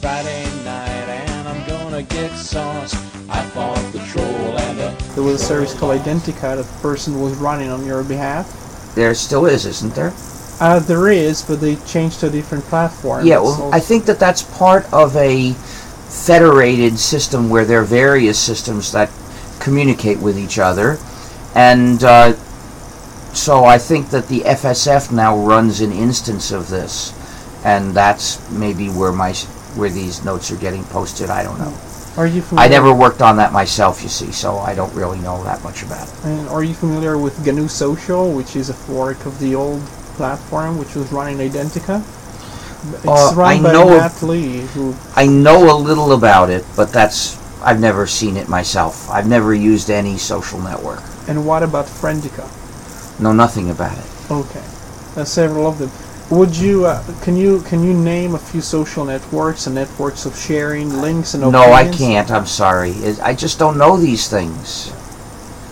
Friday night and I'm gonna get sauce. I fought the troll and the There was a service called Identica that the person was running on your behalf. There still is, isn't there? Uh, there is, but they changed to a different platform. Yeah, well, all- I think that that's part of a federated system where there are various systems that communicate with each other, and uh, so I think that the FSF now runs an instance of this, and that's maybe where my s- where these notes are getting posted. I don't know. Are you I never worked on that myself, you see, so I don't really know that much about it. And are you familiar with GNU Social, which is a fork of the old platform, which was running Identica? It's Uh, run I by know Matt Lee, who I know a little about it, but that's I've never seen it myself. I've never used any social network. and what about Friendica? Know nothing about it. Okay, uh, several of them. Would you uh, can you can you name a few social networks and networks of sharing links and Opinions? No, I can't. I'm sorry. I just don't know these things.